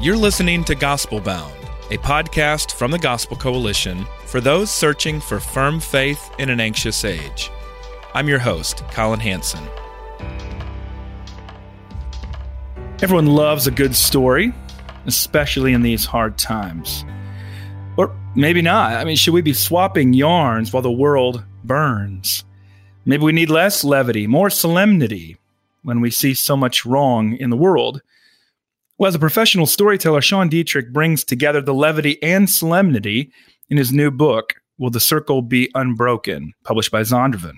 You're listening to Gospel Bound, a podcast from the Gospel Coalition for those searching for firm faith in an anxious age. I'm your host, Collin Hansen. Everyone loves a good story, especially in these hard times. Or maybe not. I mean, should we be swapping yarns while the world burns? Maybe we need less levity, more solemnity when we see so much wrong in the world. Well, as a professional storyteller, Sean Dietrich brings together the levity and solemnity in his new book, Will the Circle Be Unbroken, published by Zondervan.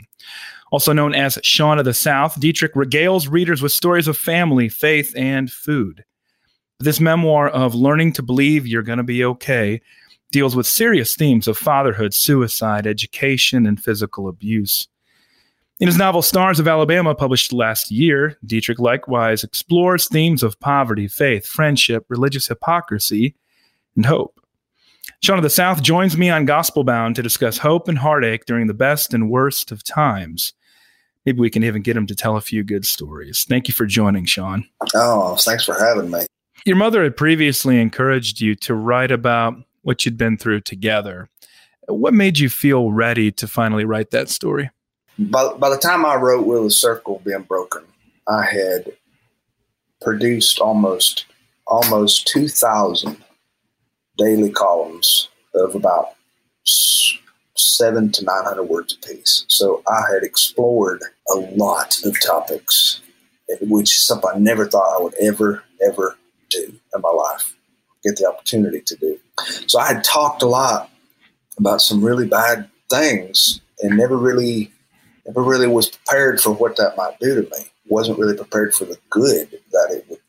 Also known as Sean of the South, Dietrich regales readers with stories of family, faith, and food. This memoir of learning to believe you're going to be okay deals with serious themes of fatherhood, suicide, education, and physical abuse. In his novel Stars of Alabama, published last year, Dietrich likewise explores themes of poverty, faith, friendship, religious hypocrisy, and hope. Sean of the South joins me on Gospel Bound to discuss hope and heartache during the best and worst of times. Maybe we can even get him to tell a few good stories. Thank you for joining, Sean. Oh, thanks for having me. Your mother had previously encouraged you to write about what you'd been through together. What made you feel ready to finally write that story? By, by the time I wrote Will the Circle Be Unbroken, I had produced almost almost 2,000 daily columns of about seven to 900 words apiece. So I had explored a lot of topics, which is something I never thought I would ever, ever do in my life, get the opportunity to do. So I had talked a lot about some really bad things and never really never really was prepared for what that might do to me. Wasn't really prepared for the good that it would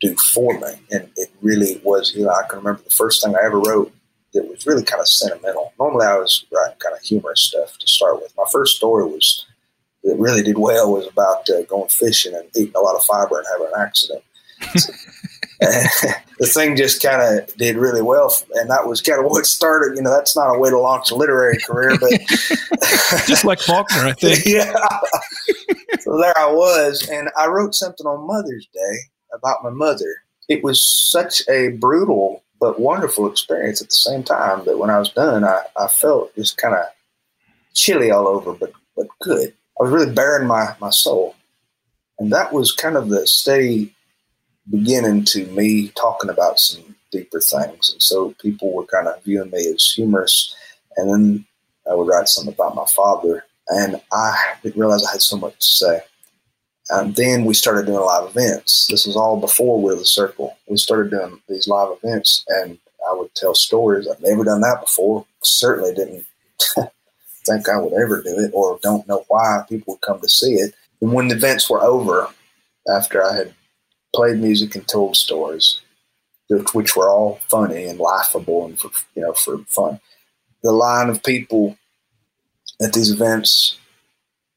do for me. And it really was, you know, I can remember the first thing I ever wrote that was really kind of sentimental. Normally I was writing kind of humorous stuff to start with. My first story was, that really did well, was about uh, going fishing and eating a lot of fiber and having an accident. the thing just kind of did really well, and that was kind of what started. You know, that's not a way to launch a literary career, but just like Faulkner, I think. yeah. so there I was, and I wrote something on Mother's Day about my mother. It was such a brutal but wonderful experience at the same time that when I was done, I, I felt just kind of chilly all over, but but good. I was really bearing my my soul, and that was kind of the steady beginning to me talking about some deeper things. And so people were kind of viewing me as humorous. And then I would write something about my father. And I didn't realize I had so much to say. And then we started doing live events. This was all before Will the Circle. We started doing these live events, and I would tell stories. I've never done that before. Certainly didn't think I would ever do it, or don't know why people would come to see it. And when the events were over, after I had played music and told stories, which were all funny and laughable and for you know for fun. The line of people at these events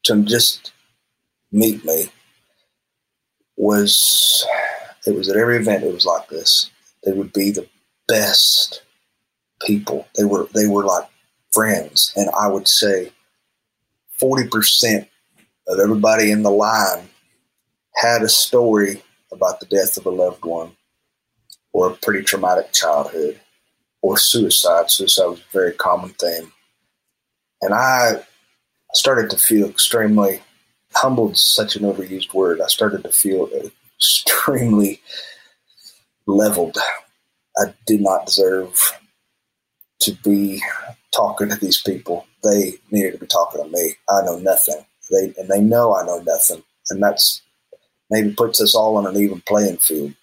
to just meet me was it was at every event it was like this. They would be the best people. They were they were like friends, and I would say forty percent of everybody in the line had a story about the death of a loved one or a pretty traumatic childhood or suicide. Suicide was a very common theme. And I started to feel extremely humbled, such an overused word. I started to feel extremely leveled. I did not deserve to be talking to these people. They needed to be talking to me. I know nothing. They and they know I know nothing. And that's maybe puts us all on an even playing field.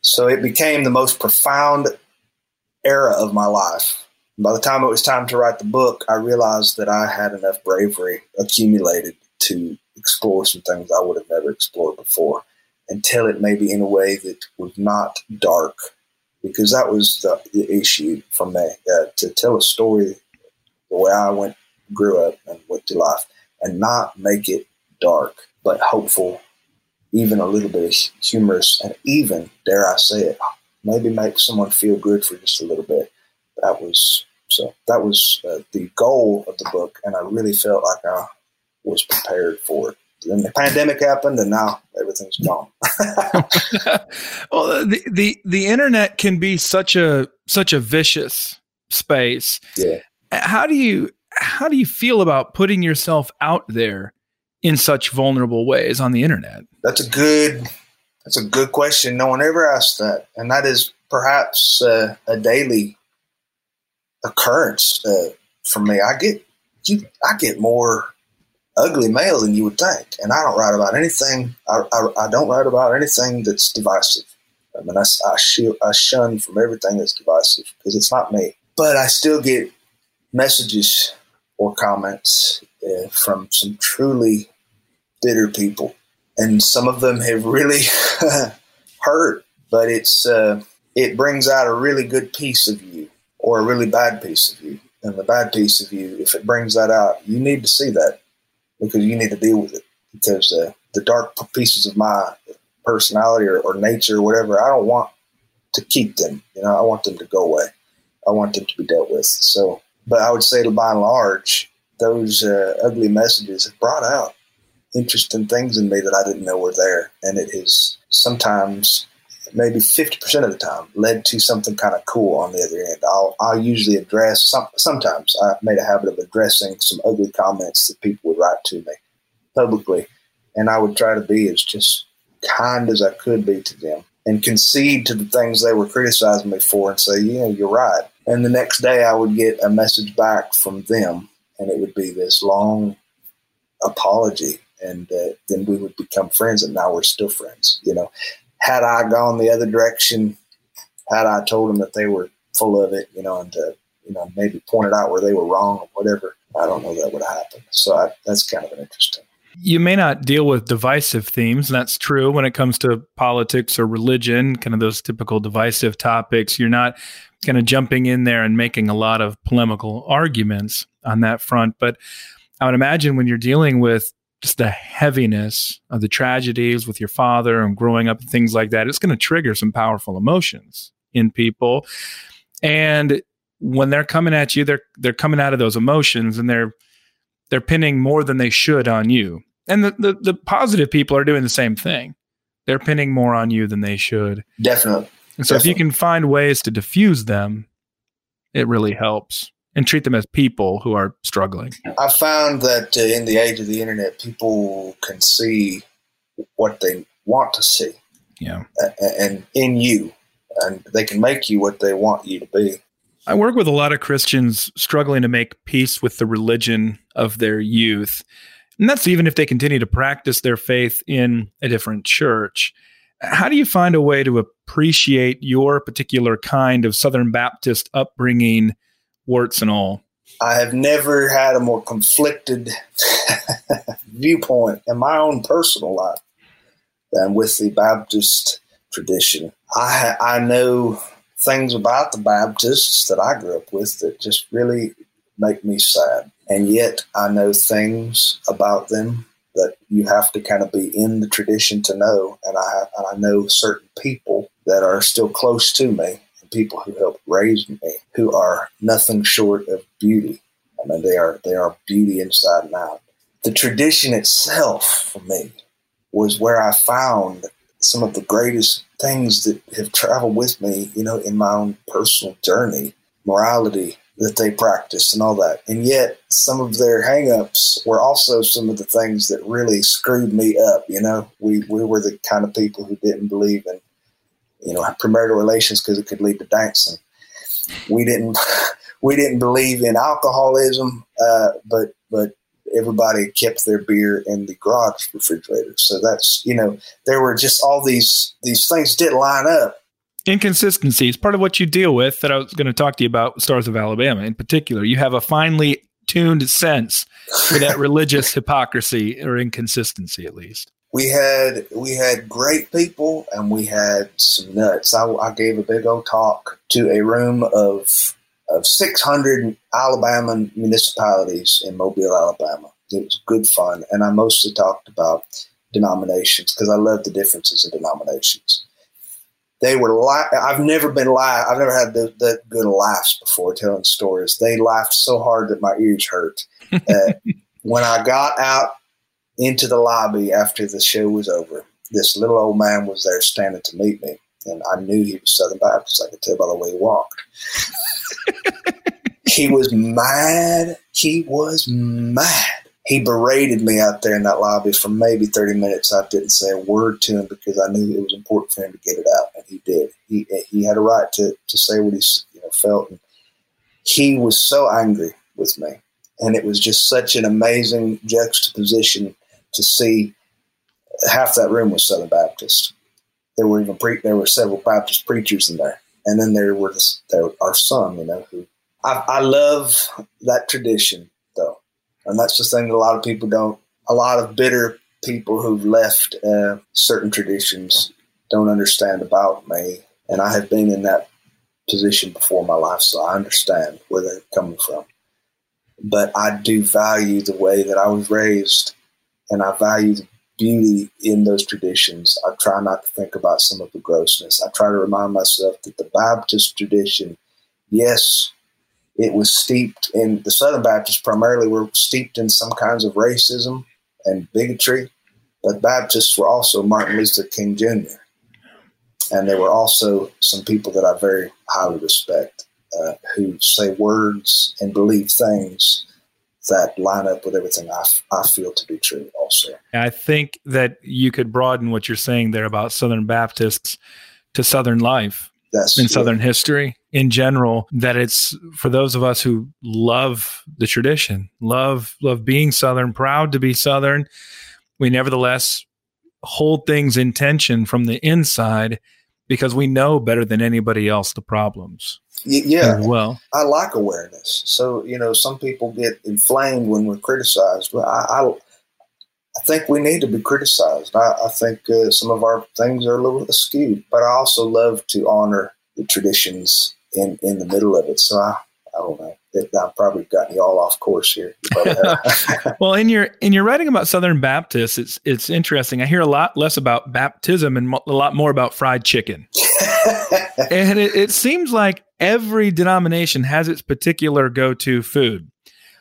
So it became the most profound era of my life. By the time it was time to write the book, I realized that I had enough bravery accumulated to explore some things I would have never explored before and tell it maybe in a way that was not dark because that was the, the issue for me uh, to tell a story the way I went grew up and went to life and not make it dark but hopeful even a little bit humorous and even dare I say it maybe make someone feel good for just a little bit. That was so that was uh, the goal of the book and I really felt like I was prepared for it. Then the pandemic happened and now everything's gone. Well the, the the internet can be such a such a vicious space. Yeah. How do you how do you feel about putting yourself out there in such vulnerable ways on the internet that's a good that's a good question no one ever asked that and that is perhaps uh, a daily occurrence uh, for me i get you i get more ugly mail than you would think. And I don't write about anything. I, I, I don't write about anything that's divisive. I mean, I, I, sh- I shun from everything that's divisive because it's not me. But I still get messages or comments uh, from some truly bitter people, and some of them have really hurt. But it's uh, it brings out a really good piece of you or a really bad piece of you. And the bad piece of you, if it brings that out, you need to see that because you need to deal with it. Because uh, the dark pieces of my personality or, or nature or whatever, I don't want to keep them. You know, I want them to go away. I want them to be dealt with. So, but I would say, to by and large, those uh, ugly messages have brought out interesting things in me that I didn't know were there, and it has sometimes maybe 50% of the time led to something kind of cool on the other end. I'll, I'll usually address, some, sometimes I made a habit of addressing some ugly comments that people would write to me publicly. And I would try to be as just kind as I could be to them and concede to the things they were criticizing me for and say, yeah, you're right. And the next day I would get a message back from them and it would be this long apology and uh, then we would become friends and now we're still friends you know had I gone the other direction, had I told them that they were full of it, you know, and to, you know, maybe pointed out where they were wrong or whatever, I don't know that would have happened. So I, that's kind of an interesting. You may not deal with divisive themes. And that's true when it comes to politics or religion, kind of those typical divisive topics. You're not kind of jumping in there and making a lot of polemical arguments on that front. But I would imagine when you're dealing with just the heaviness of the tragedies with your father and growing up and things like that, it's going to trigger some powerful emotions in people. And when they're coming at you, they're they're coming out of those emotions and they're they're pinning more than they should on you. And the, the, the positive people are doing the same thing. They're pinning more on you than they should. Definitely. And so Definitely. if you can find ways to diffuse them, it really helps and treat them as people who are struggling. I found that uh, in the age of the internet, people can see what they want to see. Yeah. Uh, and in you, and they can make you what they want you to be. I work with a lot of Christians struggling to make peace with the religion of their youth. And that's even if they continue to practice their faith in a different church. How do you find a way to appreciate your particular kind of Southern Baptist upbringing warts and all. I have never had a more conflicted viewpoint in my own personal life than with the Baptist tradition. I I know things about the Baptists that I grew up with that just really make me sad, and yet I know things about them that you have to kind of be in the tradition to know, and I and I know certain people that are still close to me and people who helped raise me, who are nothing short of beauty. I mean, they are they are beauty inside and out. The tradition itself, for me, was where I found some of the greatest things that have traveled with me, you know, in my own personal journey, morality that they practiced and all that. And yet, some of their hangups were also some of the things that really screwed me up. You know, we, we were the kind of people who didn't believe in you know, premarital relations because it could lead to dancing. We didn't we didn't believe in alcoholism, uh, but but everybody kept their beer in the garage refrigerator. So that's you know there were just all these these things didn't line up. Inconsistencies, part of what you deal with that I was going to talk to you about, Stars of Alabama in particular. You have a finely tuned sense for that religious hypocrisy or inconsistency, at least. We had we had great people and we had some nuts. I, I gave a big old talk to a room of of 600 Alabama municipalities in Mobile, Alabama. It was good fun, and I mostly talked about denominations because I love the differences in denominations. They were li- I've never been laugh. I've never had that the good laughs before telling stories. They laughed so hard that my ears hurt. Uh, when I got out into the lobby after the show was over, this little old man was there standing to meet me, and I knew he was Southern Baptist. I could tell by the way he walked. he was mad. He was mad. He berated me out there in that lobby for maybe 30 minutes. I didn't say a word to him because I knew it was important for him to get it out, and he did. He he had a right to, to say what he you know, felt. And he was so angry with me, and it was just such an amazing juxtaposition to see. Half that room was Southern Baptist. There were even pre- there were several Baptist preachers in there, and then there were this, there, our son, you know, who I, I love that tradition though, and that's the thing that a lot of people don't. A lot of bitter people who've left uh, certain traditions don't understand about me, and I have been in that position before in my life, so I understand where they're coming from. But I do value the way that I was raised, and I value the beauty in those traditions. I try not to think about some of the grossness. I try to remind myself that the Baptist tradition, yes, it was steeped in the Southern Baptists primarily were steeped in some kinds of racism and bigotry, but Baptists were also Martin Luther King Jr. And there were also some people that I very highly respect uh, who say words and believe things that line up with everything I, I feel to be true also. I think that you could broaden what you're saying there about Southern Baptists to Southern life That's in Southern history in general, that it's for those of us who love the tradition, love, love being Southern, proud to be Southern. We nevertheless hold things in tension from the inside because we know better than anybody else the problems. Yeah, well. I like awareness. So you know, some people get inflamed when we're criticized, but I, I, I think we need to be criticized. I, I think uh, some of our things are a little skewed, but I also love to honor the traditions in in the middle of it. So I, I don't know. I've probably gotten you all off course here. Well, in your in your writing about Southern Baptists, it's it's interesting. I hear a lot less about baptism and mo- a lot more about fried chicken. and it, it seems like every denomination has its particular go-to food.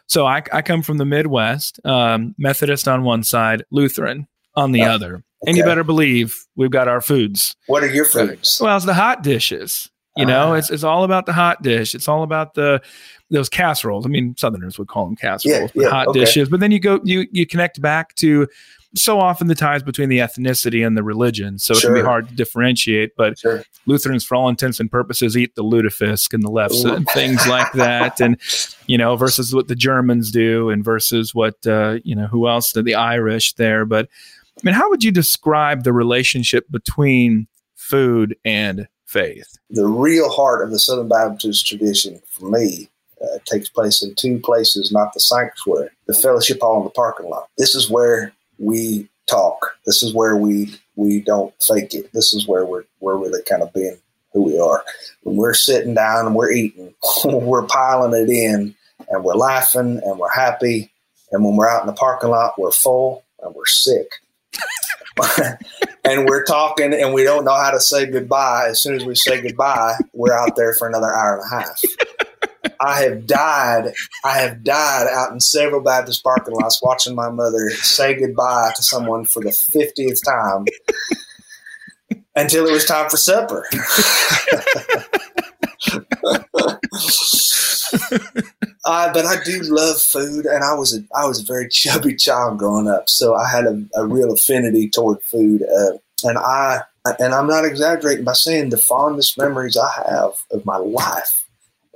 So I, I come from the Midwest, um, Methodist on one side, Lutheran on the Oh, other, and you better believe we've got our foods. what are your foods? Well, it's the hot dishes. You know, Ah. it's it's all about the hot dish. It's all about the those casseroles. I mean, Southerners would call them casseroles, but yeah, hot okay. dishes. But then you go you you connect back to so often the ties between the ethnicity and the religion. So it can be hard to differentiate. But Sure. Lutherans, for all intents and purposes, eat the lutefisk and the lefse Ooh. and things like that. And you know, versus what the Germans do, and versus what uh, you know who else? The, the Irish there. But I mean, how would you describe the relationship between food and faith? the real heart of the Southern Baptist tradition for me uh, takes place in two places, not the sanctuary, the fellowship hall and the parking lot. This is where we talk. This is where we we don't fake it. This is where we're we're really kind of being who we are. When we're sitting down and we're eating, we're piling it in and we're laughing and we're happy. And when we're out in the parking lot, we're full and we're sick. and we're talking and we don't know how to say goodbye. As soon as we say goodbye, we're out there for another hour and a half. I have died. I have died out in several Baptist parking lots watching my mother say goodbye to someone for the 50th time until it was time for supper. Uh, but I do love food, and I was a I was a very chubby child growing up, so I had a, a real affinity toward food. Uh, and I and I'm not exaggerating by saying the fondest memories I have of my life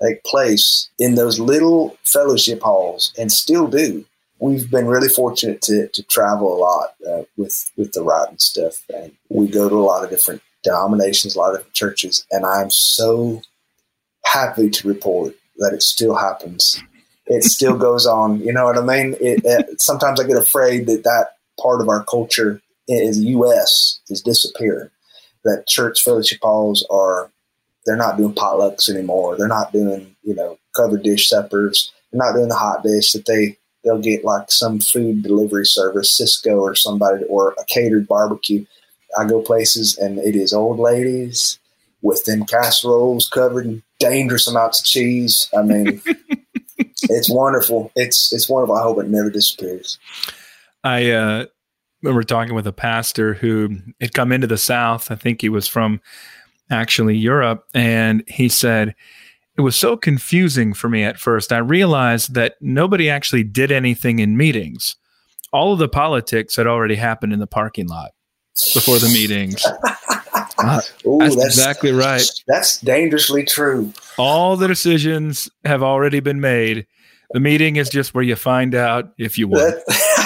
take place in those little fellowship halls, and still do. We've been really fortunate to, to travel a lot uh, with with the and stuff, and we go to a lot of different denominations, a lot of churches, and I'm so happy to report that it still happens it still goes on. You know what I mean? It, it, sometimes I get afraid that that part of our culture in the U.S. is disappearing. That church fellowship halls are they're not doing potlucks anymore. They're not doing you know covered dish suppers. They're not doing the hot dish that they they'll get like some food delivery service, Sysco or somebody, or a catered barbecue. I go places and it is old ladies with them casseroles covered in dangerous amounts of cheese. I mean, it's wonderful. It's it's wonderful. I hope it never disappears. I uh, remember talking with a pastor who had come into the South. I think he was from actually Europe, and he said it was so confusing for me at first. I realized that nobody actually did anything in meetings. All of the politics had already happened in the parking lot before the meetings. Uh, Ooh, that's, that's, exactly right. That's dangerously true. All the decisions have already been made. The meeting is just where you find out if you won.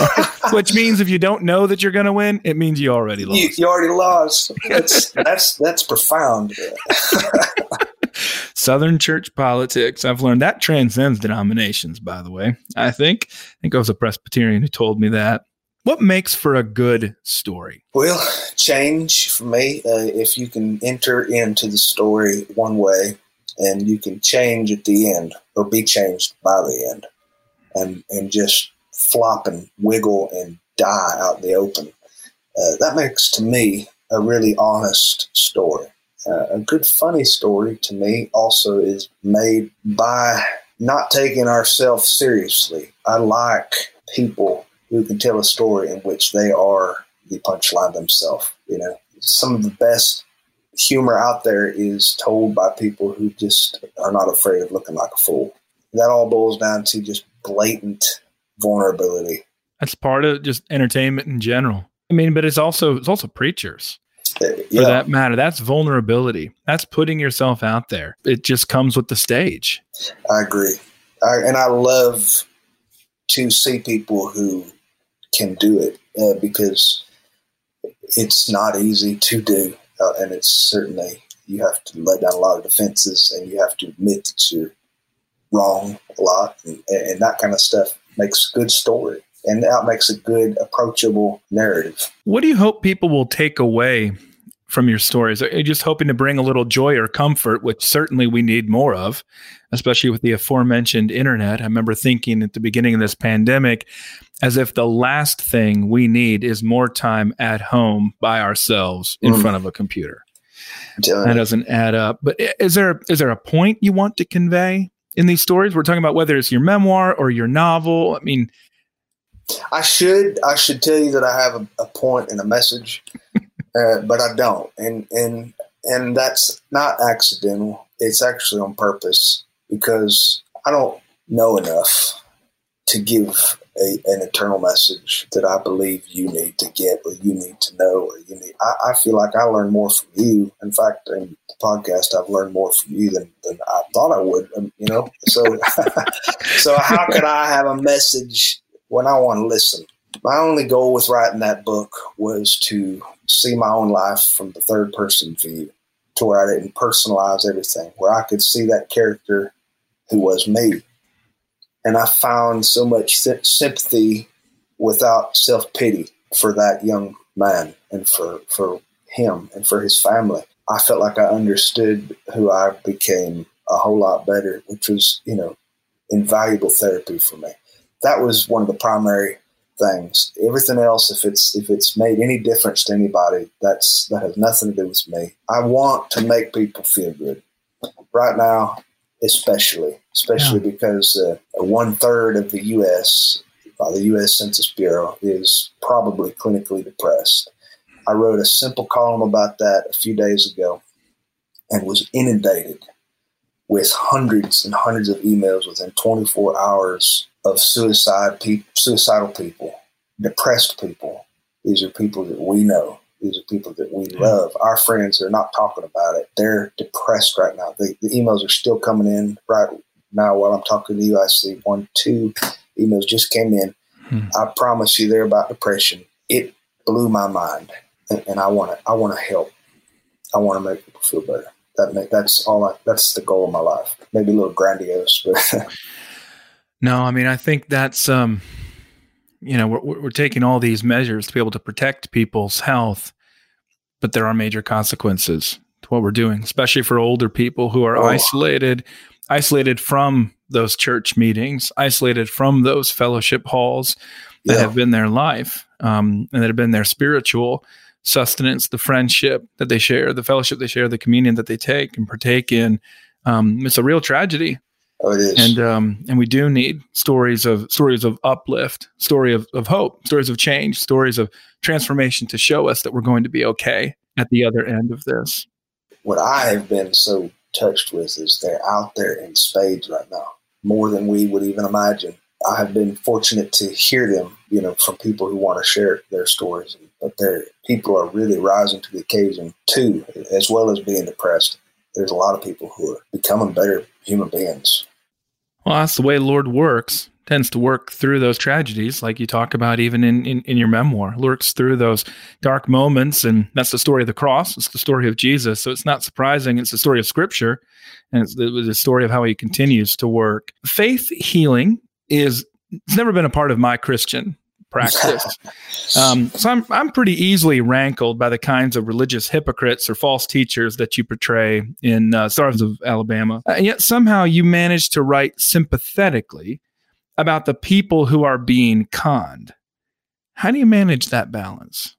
Which means if you don't know that you're going to win, it means you already lost. You, you already lost. That's that's that's profound. Southern church politics. I've learned that transcends denominations, by the way. I think. I think it was a Presbyterian who told me that. What makes for a good story? Well, change for me. Uh, if you can enter into the story one way and you can change at the end or be changed by the end and, and just flop and wiggle and die out in the open, uh, that makes to me a really honest story. Uh, a good funny story to me also is made by not taking ourselves seriously. I like people who can tell a story in which they are the punchline themselves. You know, some of the best humor out there is told by people who just are not afraid of looking like a fool. That all boils down to just blatant vulnerability. That's part of just entertainment in general. I mean, but it's also it's also preachers uh, yeah. for that matter. That's vulnerability. That's putting yourself out there. It just comes with the stage. I agree, I, and I love to see people who can do it uh, because it's not easy to do, uh, and it's certainly you have to let down a lot of defenses, and you have to admit that you're wrong a lot, and, and that kind of stuff makes a good story, and that makes a good approachable narrative. What do you hope people will take away from your stories? Are you just hoping to bring a little joy or comfort, which certainly we need more of, especially with the aforementioned internet? I remember thinking at the beginning of this pandemic, as if the last thing we need is more time at home by ourselves in mm. front of a computer. That doesn't add up. But is there is there a point you want to convey in these stories? We're talking about whether it's your memoir or your novel. I mean, I should I should tell you that I have a, a point and a message, uh, but I don't, and and and that's not accidental. It's actually on purpose because I don't know enough to give a, an eternal message that I believe you need to get or you need to know or you need. I, I feel like I learn more from you. In fact, in the podcast, I've learned more from you than, than I thought I would. Um, you know, so so how could I have a message when I want to listen? My only goal with writing that book was to see my own life from the third person view, to where I didn't personalize everything, where I could see that character who was me and I found so much sympathy without self pity for that young man and for, for him and for his family. I felt like I understood who I became a whole lot better, which was, you know, invaluable therapy for me. That was one of the primary things. Everything else, if it's if it's made any difference to anybody, that's that has nothing to do with me. I want to make people feel good. Right now, especially, especially yeah. because uh, one third of the U.S. by the U.S. Census Bureau is probably clinically depressed. I wrote a simple column about that a few days ago, and was inundated with hundreds and hundreds of emails within 24 hours of suicide pe- suicidal people, depressed people. These are people that we know these are people that we love. Our friends are not talking about it. They're depressed right now. The, the emails are still coming in right now while I'm talking to you. I see one, two emails just came in. Hmm. I promise you, they're about depression. It blew my mind, and, and I want to. I want to help. I want to make people feel better. That that's all. I, that's the goal of my life. Maybe a little grandiose, but No, I mean, I think that's, um, you know, we're, we're taking all these measures to be able to protect people's health, but there are major consequences to what we're doing, especially for older people who are oh. isolated, isolated from those church meetings, isolated from those fellowship halls that yeah. have been their life um, and that have been their spiritual sustenance, the friendship that they share, the fellowship they share, the communion that they take and partake in. Um, it's a real tragedy. Oh, it is. And um, and we do need stories of stories of uplift, story of, of hope, stories of change, stories of transformation to show us that we're going to be okay at the other end of this. What I have been so touched with is they're out there in spades right now, more than we would even imagine. I have been fortunate to hear them, you know, from people who want to share their stories. But their people are really rising to the occasion too, as well as being depressed. There's a lot of people who are becoming better human beings. Well, that's the way Lord works. Tends to work through those tragedies, like you talk about even in, in, in your memoir, lurks through those dark moments. And that's the story of the cross. It's the story of Jesus. So it's not surprising. It's the story of Scripture. And it's the, the story of how he continues to work. Faith healing is it's never been a part of my Christian practice. um, so I'm I'm pretty easily rankled by the kinds of religious hypocrites or false teachers that you portray in uh, Stars of Alabama. Uh, and yet somehow you manage to write sympathetically about the people who are being conned. How do you manage that balance?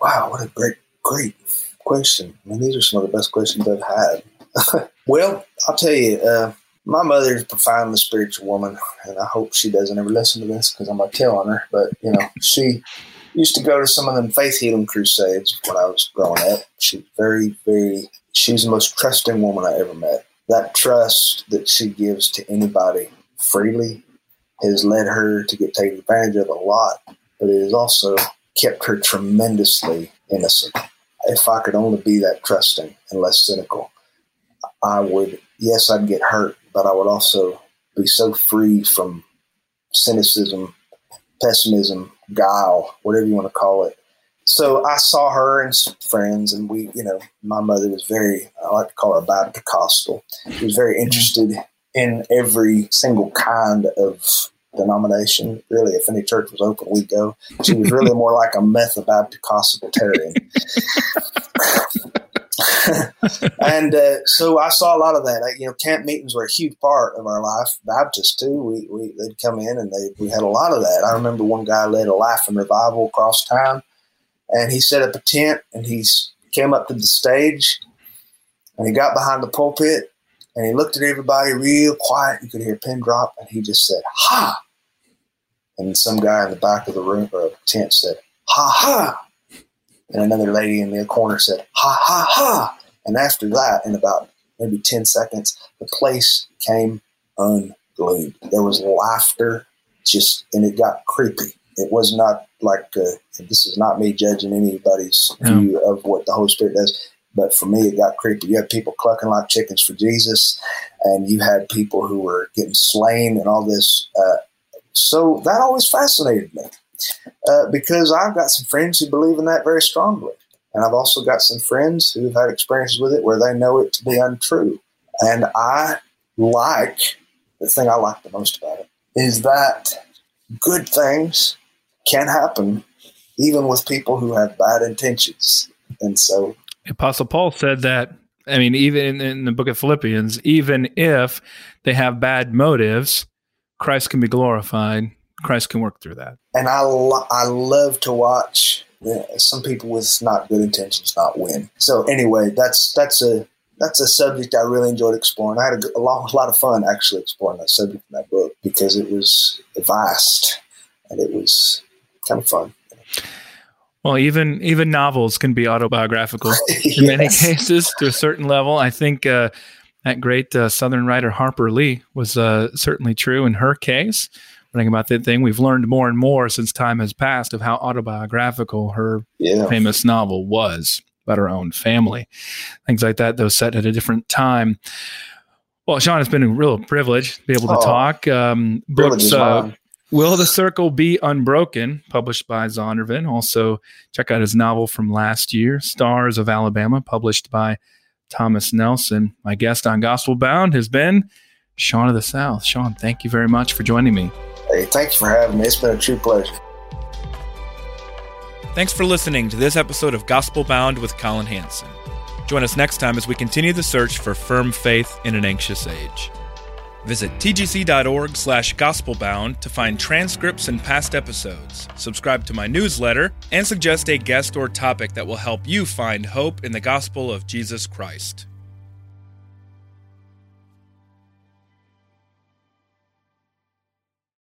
Wow, what a great great question. I mean, these are some of the best questions I've had. well, I'll tell you. Uh, my mother is a profoundly spiritual woman, and I hope she doesn't ever listen to this because I'm gonna tell on her. But you know, she used to go to some of them faith healing crusades when I was growing up. She's very, very. She's the most trusting woman I ever met. That trust that she gives to anybody freely has led her to get taken advantage of a lot, but it has also kept her tremendously innocent. If I could only be that trusting and less cynical, I would. Yes, I'd get hurt, but I would also be so free from cynicism, pessimism, guile, whatever you want to call it. So I saw her and some friends, and we, you know, my mother was very, I like to call her a Baptist Costal. She was very mm-hmm. interested in every single kind of denomination. Really, if any church was open, we'd go. She was really more like a Methodist-Costalitarian. and uh, so I saw a lot of that. I, you know, camp meetings were a huge part of our life. Baptists too. We, we they'd come in and they we had a lot of that. I remember one guy led a life laughing revival across town, and he set up a tent and he came up to the stage, and he got behind the pulpit and he looked at everybody real quiet. You could hear a pin drop, and he just said "Ha," and some guy in the back of the room or tent said "Ha ha." And another lady in the corner said, ha, ha, ha. And after that, in about maybe 10 seconds, the place came unglued. There was laughter, just, and it got creepy. It was not like, uh, this is not me judging anybody's view of what the Holy Spirit does. But for me, it got creepy. You had people clucking like chickens for Jesus, and you had people who were getting slain and all this. Uh, so that always fascinated me uh, because I've got some friends who believe in that very strongly. And I've also got some friends who've had experiences with it where they know it to be untrue. And I like the thing I like the most about it is that good things can happen even with people who have bad intentions. And so Apostle Paul said that I mean, even in the book of Philippians, even if they have bad motives, Christ can be glorified Christ can work through that. And I, lo- I love to watch some people with not good intentions not win. So anyway, that's that's a that's a subject I really enjoyed exploring. I had a, a, lot, a lot of fun actually exploring that subject in that book because it was vast and it was kind of fun. Well, even even novels can be autobiographical yes. in many cases to a certain level. I think uh, that great uh, Southern writer Harper Lee was uh, certainly true in her case writing about that thing. We've learned more and more since time has passed of how autobiographical her yeah. famous novel was about her own family, things like that. Though set at a different time. Well, Sean, it's been a real privilege to be able to oh, talk. Um, books. Uh, Will the Circle Be Unbroken, published by Zondervan. Also, check out his novel from last year, Stars of Alabama, published by Thomas Nelson. My guest on Gospel Bound has been Sean of the South. Sean, thank you very much for joining me. Hey, thank you for having me. It's been a true pleasure. Thanks for listening to this episode of Gospel Bound with Collin Hansen. Join us next time as we continue the search for firm faith in an anxious age. Visit tgc.org slash gospelbound to find transcripts and past episodes, subscribe to my newsletter, and suggest a guest or topic that will help you find hope in the gospel of Jesus Christ.